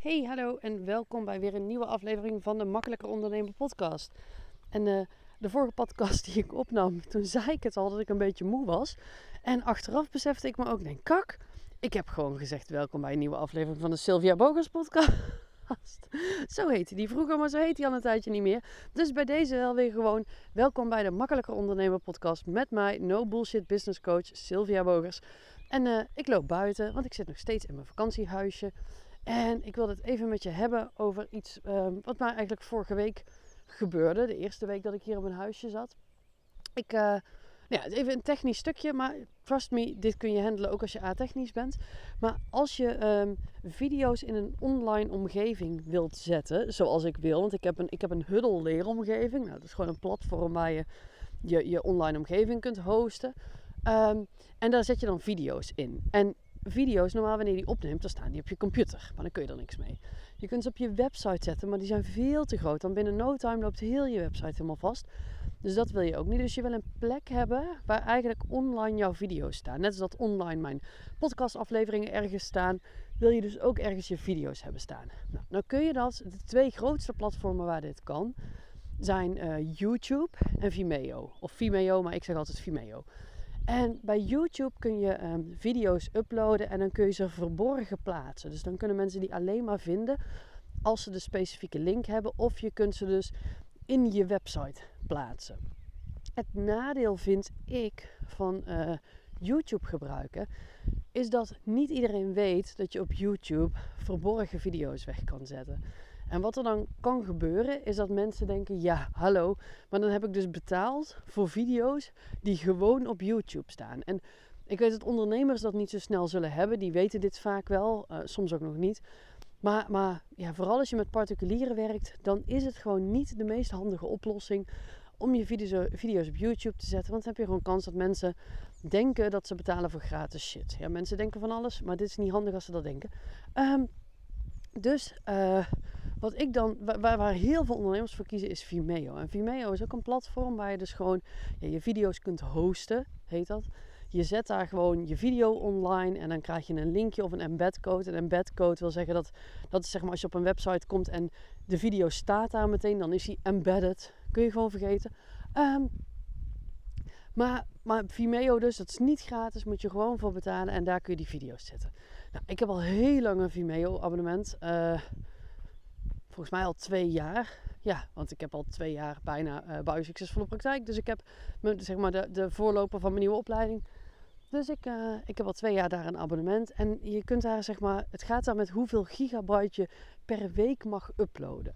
Hey, hallo en welkom bij weer een nieuwe aflevering van de Makkelijker Ondernemen podcast. En uh, de vorige podcast die ik opnam, toen zei ik het al dat ik een beetje moe was. En achteraf besefte ik me ook, nee, kak, ik heb gewoon gezegd welkom bij een nieuwe aflevering van de Sylvia Bogers podcast. Zo heette die vroeger, maar zo heet hij al een tijdje niet meer. Dus bij deze wel weer gewoon welkom bij de Makkelijker Ondernemen podcast met mij, no bullshit business coach Sylvia Bogers. En uh, ik loop buiten, want ik zit nog steeds in mijn vakantiehuisje. En ik wilde het even met je hebben over iets um, wat mij eigenlijk vorige week gebeurde. De eerste week dat ik hier op mijn huisje zat. Ik, uh, ja, even een technisch stukje, maar trust me, dit kun je handelen ook als je a-technisch bent. Maar als je um, video's in een online omgeving wilt zetten, zoals ik wil, want ik heb een, ik heb een Huddle leeromgeving. Nou, dat is gewoon een platform waar je je, je online omgeving kunt hosten. Um, en daar zet je dan video's in. En video's, normaal wanneer je die opneemt, dan staan die op je computer. Maar dan kun je er niks mee. Je kunt ze op je website zetten, maar die zijn veel te groot. Dan binnen no time loopt heel je website helemaal vast. Dus dat wil je ook niet. Dus je wil een plek hebben waar eigenlijk online jouw video's staan. Net als dat online mijn podcastafleveringen ergens staan, wil je dus ook ergens je video's hebben staan. Nou, kun je dat, de twee grootste platformen waar dit kan, zijn uh, YouTube en Vimeo. Of Vimeo, maar ik zeg altijd Vimeo. En bij YouTube kun je um, video's uploaden en dan kun je ze verborgen plaatsen. Dus dan kunnen mensen die alleen maar vinden als ze de specifieke link hebben. Of je kunt ze dus in je website plaatsen. Het nadeel vind ik van uh, YouTube gebruiken is dat niet iedereen weet dat je op YouTube verborgen video's weg kan zetten. En wat er dan kan gebeuren is dat mensen denken: ja, hallo, maar dan heb ik dus betaald voor video's die gewoon op YouTube staan. En ik weet dat ondernemers dat niet zo snel zullen hebben, die weten dit vaak wel, uh, soms ook nog niet. Maar, maar ja, vooral als je met particulieren werkt, dan is het gewoon niet de meest handige oplossing om je video's, op YouTube te zetten. Want dan heb je gewoon kans dat mensen denken dat ze betalen voor gratis shit. Ja, mensen denken van alles, maar dit is niet handig als ze dat denken. Um, dus uh, wat ik dan, waar, waar, heel veel ondernemers voor kiezen, is Vimeo. En Vimeo is ook een platform waar je dus gewoon ja, je video's kunt hosten, heet dat. Je zet daar gewoon je video online en dan krijg je een linkje of een embed code. Een embed code wil zeggen dat, dat is zeg maar als je op een website komt en de video staat daar meteen, dan is die embedded. Kun je gewoon vergeten. Um, maar, maar Vimeo dus, dat is niet gratis, moet je gewoon voor betalen en daar kun je die video's zetten. Nou, ik heb al heel lang een Vimeo abonnement. Uh, volgens mij al twee jaar. Ja, want ik heb al twee jaar bijna uh, bouwsuccesvolle praktijk. Dus ik heb zeg maar de, de voorloper van mijn nieuwe opleiding. Dus ik, uh, ik heb al twee jaar daar een abonnement. En je kunt daar zeg maar, het gaat daar met hoeveel gigabyte je per week mag uploaden.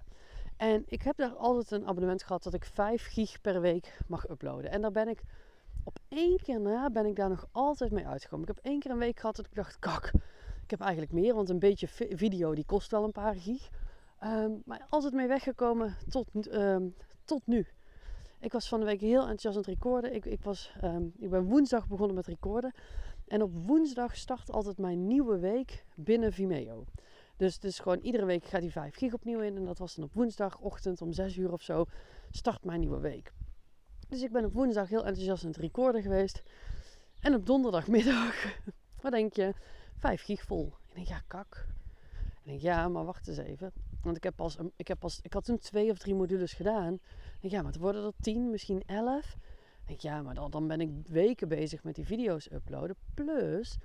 En ik heb daar altijd een abonnement gehad dat ik 5 gig per week mag uploaden. En daar ben ik op één keer na ben ik daar nog altijd mee uitgekomen. Ik heb één keer een week gehad dat ik dacht, kak, ik heb eigenlijk meer. Want een beetje video die kost wel een paar gig. Um, maar altijd mee weggekomen tot, um, tot nu. Ik was van de week heel enthousiast aan het recorden. Ik, ik, was, um, ik ben woensdag begonnen met recorden. En op woensdag start altijd mijn nieuwe week binnen Vimeo. Dus, dus gewoon iedere week gaat die 5 gig opnieuw in. En dat was dan op woensdagochtend om 6 uur of zo. Start mijn nieuwe week. Dus ik ben op woensdag heel enthousiast aan het recorden geweest. En op donderdagmiddag, wat denk je, 5 gig vol. Ik denk, ja, kak. Ik denk, ja, maar wacht eens even. Want ik heb pas, ik heb pas, ik had toen twee of drie modules gedaan. Denk, ja, maar het worden er tien, misschien elf. Denk, ja, maar dan, ben ik weken bezig met die video's uploaden. Plus,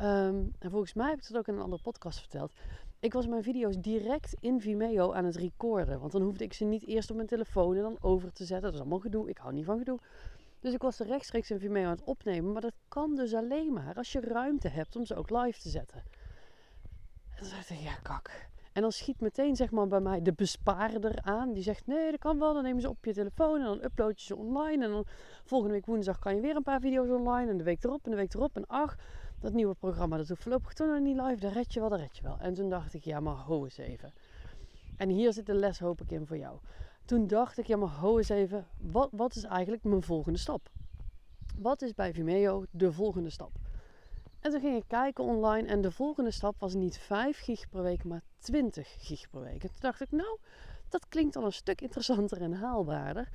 um, en volgens mij heb ik het ook in een andere podcast verteld. Ik was mijn video's direct in Vimeo aan het recorden. Want dan hoefde ik ze niet eerst op mijn telefoon en dan over te zetten. Dat is allemaal gedoe. Ik hou niet van gedoe. Dus ik was er rechtstreeks in Vimeo aan het opnemen. Maar dat kan dus alleen maar als je ruimte hebt om ze ook live te zetten. En dan dacht ik, ja kak. En dan schiet meteen zeg maar bij mij de bespaarder aan. Die zegt, nee dat kan wel. Dan nemen ze op je telefoon en dan upload je ze online. En dan volgende week woensdag kan je weer een paar video's online. En de week erop en de week erop. En ach, dat nieuwe programma dat hoeft voorlopig toch nog niet live. Daar red je wel, daar red je wel. En toen dacht ik, ja maar ho eens even. En hier zit de les hoop ik in voor jou. Toen dacht ik, ja maar ho eens even. Wat, wat is eigenlijk mijn volgende stap? Wat is bij Vimeo de volgende stap? En toen ging ik kijken online en de volgende stap was niet 5 gig per week, maar 20 gig per week. En toen dacht ik, nou, dat klinkt al een stuk interessanter en haalbaarder.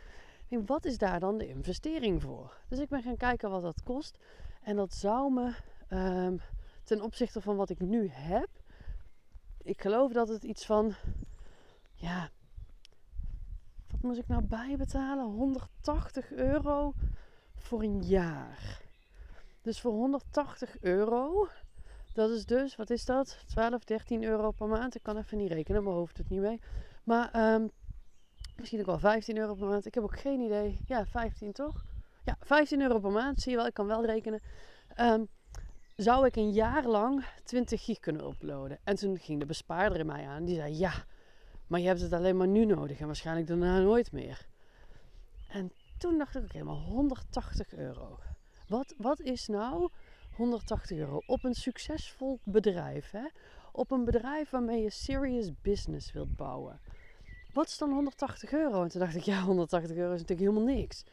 En wat is daar dan de investering voor? Dus ik ben gaan kijken wat dat kost. En dat zou me um, ten opzichte van wat ik nu heb, ik geloof dat het iets van, ja, wat moest ik nou bijbetalen? 180 euro voor een jaar. Dus voor 180 euro, dat is dus, wat is dat? 12, 13 euro per maand. Ik kan even niet rekenen, mijn hoofd doet niet mee. Maar um, misschien ook wel 15 euro per maand. Ik heb ook geen idee. Ja, 15 toch? Ja, 15 euro per maand, zie je wel, ik kan wel rekenen. Um, zou ik een jaar lang 20 gig kunnen uploaden. En toen ging de bespaarder in mij aan. Die zei, ja, maar je hebt het alleen maar nu nodig en waarschijnlijk daarna nooit meer. En toen dacht ik, oké, maar 180 euro. Wat, wat is nou 180 euro op een succesvol bedrijf? Hè? Op een bedrijf waarmee je serious business wilt bouwen. Wat is dan 180 euro? En toen dacht ik, ja, 180 euro is natuurlijk helemaal niks.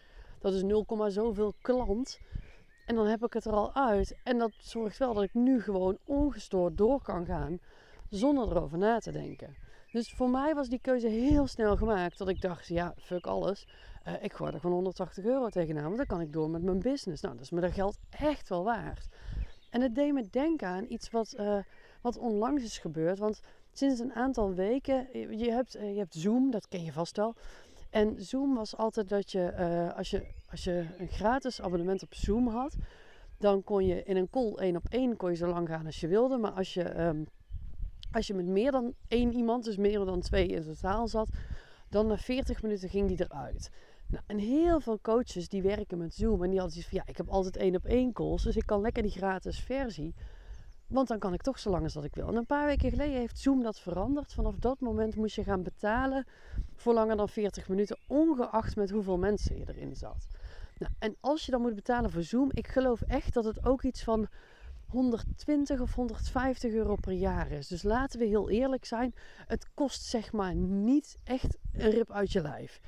Dat is 0, zoveel klant en dan heb ik het er al uit. En dat zorgt wel dat ik nu gewoon ongestoord door kan gaan. Zonder erover na te denken. Dus voor mij was die keuze heel snel gemaakt. Dat ik dacht, ja, fuck alles. Uh, ik gooi er gewoon 180 euro tegenaan. Want dan kan ik door met mijn business. Nou, dat is me dat geld echt wel waard. En het deed me denken aan iets wat, uh, wat onlangs is gebeurd. Want sinds een aantal weken, je hebt, je hebt Zoom, dat ken je vast wel. En Zoom was altijd dat je, als je, als je een gratis abonnement op Zoom had, dan kon je in een call één op één kon je zo lang gaan als je wilde. Maar als je, um, als je met meer dan één iemand, dus meer dan twee in totaal zat, dan na 40 minuten ging die eruit. Nou, en heel veel coaches die werken met Zoom en die hadden zoiets van ja, ik heb altijd één op één calls, dus ik kan lekker die gratis versie. Want dan kan ik toch zo lang als dat ik wil. En een paar weken geleden heeft Zoom dat veranderd. Vanaf dat moment moest je gaan betalen voor langer dan 40 minuten, ongeacht met hoeveel mensen je erin zat. Nou, en als je dan moet betalen voor Zoom, ik geloof echt dat het ook iets van 120 of 150 euro per jaar is. Dus laten we heel eerlijk zijn, het kost zeg maar niet echt een rip uit je lijf.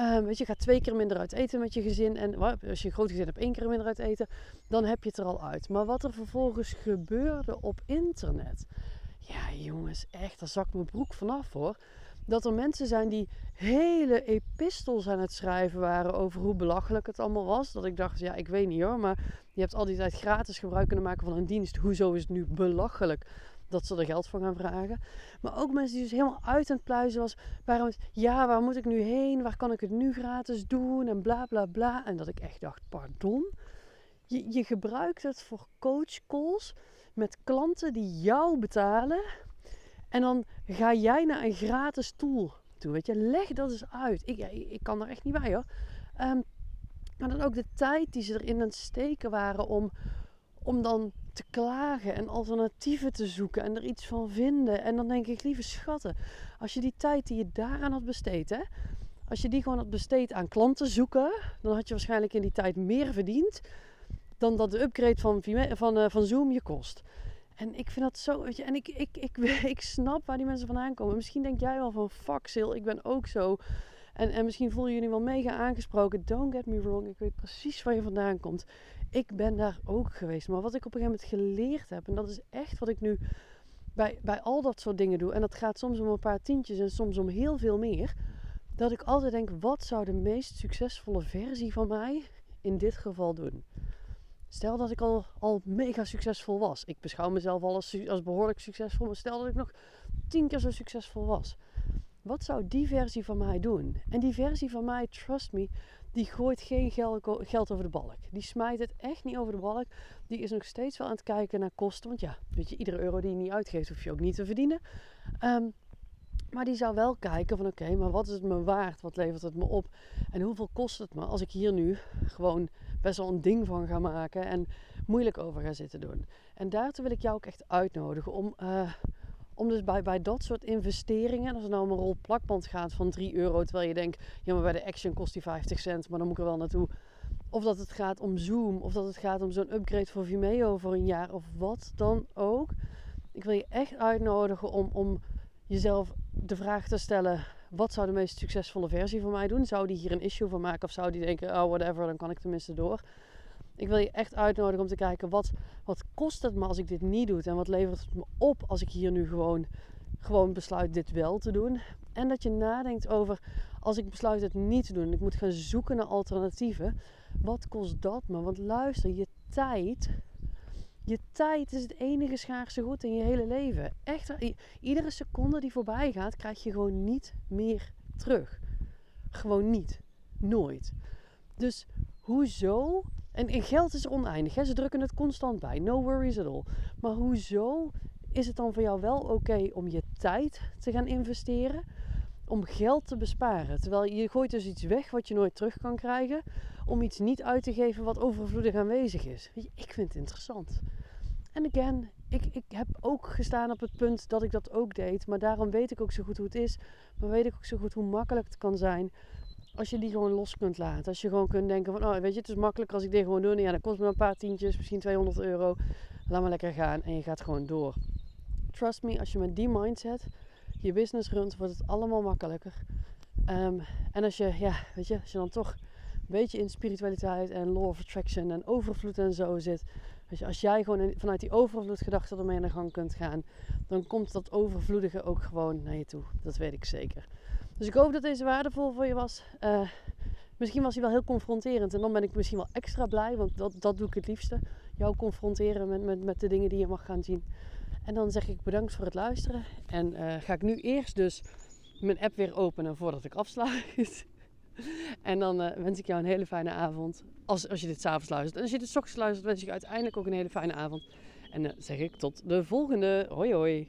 Um, weet je, gaat twee keer minder uit eten met je gezin. En als je een groot gezin hebt, één keer minder uit eten. Dan heb je het er al uit. Maar wat er vervolgens gebeurde op internet. Ja, jongens, echt, daar zakt mijn broek vanaf hoor. Dat er mensen zijn die hele epistels aan het schrijven waren over hoe belachelijk het allemaal was. Dat ik dacht, ja, ik weet niet hoor, maar je hebt al die tijd gratis gebruik kunnen maken van een dienst. Hoezo is het nu belachelijk dat ze er geld voor gaan vragen. Maar ook mensen die dus helemaal uit aan het pluizen was. Waarom, ja, waar moet ik nu heen? Waar kan ik het nu gratis doen? En bla bla bla. En dat ik echt dacht, pardon? Je, je gebruikt het voor coachcalls met klanten die jou betalen. En dan ga jij naar een gratis tool toe. Weet je, leg dat eens uit. Ik, ik kan er echt niet bij hoor. Um, maar dan ook de tijd die ze erin aan het steken waren om, om dan te klagen en alternatieven te zoeken en er iets van vinden. En dan denk ik, lieve schatten, als je die tijd die je daaraan had besteed, hè, als je die gewoon had besteed aan klanten zoeken, dan had je waarschijnlijk in die tijd meer verdiend dan dat de upgrade van, van, uh, van Zoom je kost. En ik vind dat zo, weet je, en ik, ik, ik, ik snap waar die mensen vandaan komen. Misschien denk jij wel van, fuck Sil, ik ben ook zo. En, en misschien voelen jullie wel mega aangesproken. Don't get me wrong, ik weet precies waar je vandaan komt ik ben daar ook geweest. Maar wat ik op een gegeven moment geleerd heb, en dat is echt wat ik nu bij, bij al dat soort dingen doe, en dat gaat soms om een paar tientjes en soms om heel veel meer, dat ik altijd denk: wat zou de meest succesvolle versie van mij in dit geval doen? Stel dat ik al, al mega succesvol was. Ik beschouw mezelf al als, als behoorlijk succesvol, maar stel dat ik nog tien keer zo succesvol was. Wat zou die versie van mij doen? En die versie van mij, trust me, die gooit geen geld over de balk. Die smijt het echt niet over de balk. Die is nog steeds wel aan het kijken naar kosten. Want ja, weet je, iedere euro die je niet uitgeeft, hoef je ook niet te verdienen. Ehm, maar die zou wel kijken van oké, maar wat is het me waard? Wat levert het me op? En hoeveel kost het me als ik hier nu gewoon best wel een ding van ga maken en moeilijk over ga zitten doen? En daartoe wil ik jou ook echt uitnodigen om... Uh, om dus bij, bij dat soort investeringen, als het nou om een rol plakband gaat van 3 euro, terwijl je denkt, ja maar bij de Action kost die 50 cent, maar dan moet ik er wel naartoe. Of dat het gaat om Zoom, of dat het gaat om zo'n upgrade voor Vimeo voor een jaar, of wat dan ook. Ik wil je echt uitnodigen om, om jezelf de vraag te stellen, wat zou de meest succesvolle versie van mij doen? Zou die hier een issue van maken of zou die denken, oh whatever, dan kan ik tenminste door. Ik wil je echt uitnodigen om te kijken wat, wat kost het me als ik dit niet doe en wat levert het me op als ik hier nu gewoon, gewoon besluit dit wel te doen. En dat je nadenkt over als ik besluit het niet te doen, ik moet gaan zoeken naar alternatieven. Wat kost dat me? Want luister, je tijd, Je tijd is het enige schaarse goed in je hele leven. Echt, iedere seconde die voorbij gaat, krijg je gewoon niet meer terug. Gewoon niet. Nooit. Dus hoezo? En, en geld is er oneindig. Hè? Ze drukken het constant bij. No worries at all. Maar hoezo is het dan voor jou wel oké om je tijd te gaan investeren? Om geld te besparen. Terwijl je gooit dus iets weg wat je nooit terug kan krijgen. Om iets niet uit te geven wat overvloedig aanwezig is. Ik vind het interessant. En again, ik, ik heb ook gestaan op het punt dat ik dat ook deed. Maar daarom weet ik ook zo goed hoe het is. Maar weet ik ook zo goed hoe makkelijk het kan zijn. Als je die gewoon los kunt laten. Als je gewoon kunt denken van, oh weet je, het is makkelijk als ik dit gewoon doe. Ja, dan kost me een paar tientjes, misschien 200 euro. Laat maar lekker gaan en je gaat gewoon door. Trust me, als je met die mindset je business runt, wordt het allemaal makkelijker. Ehm, en als je, ja, weet je, als je dan toch een beetje in spiritualiteit en law of attraction en overvloed en zo zit, als jij gewoon vanuit die overvloedgedachte ermee aan de gang kunt gaan, dan komt dat overvloedige ook gewoon naar je toe. Dat weet ik zeker. Dus ik hoop dat deze waardevol voor je was. Uh, misschien was hij wel heel confronterend en dan ben ik misschien wel extra blij, want dat, dat doe ik het liefste. Jou confronteren met, met, met de dingen die je mag gaan zien. En dan zeg ik bedankt voor het luisteren. En uh, ga ik nu eerst dus mijn app weer openen voordat ik afsluit. En dan uh, wens ik jou een hele fijne avond. Als, als je dit s'avonds luistert. En als je dit s ochtends luistert, wens ik uiteindelijk ook een hele fijne avond. En dan zeg ik tot de volgende. Hoi hoi.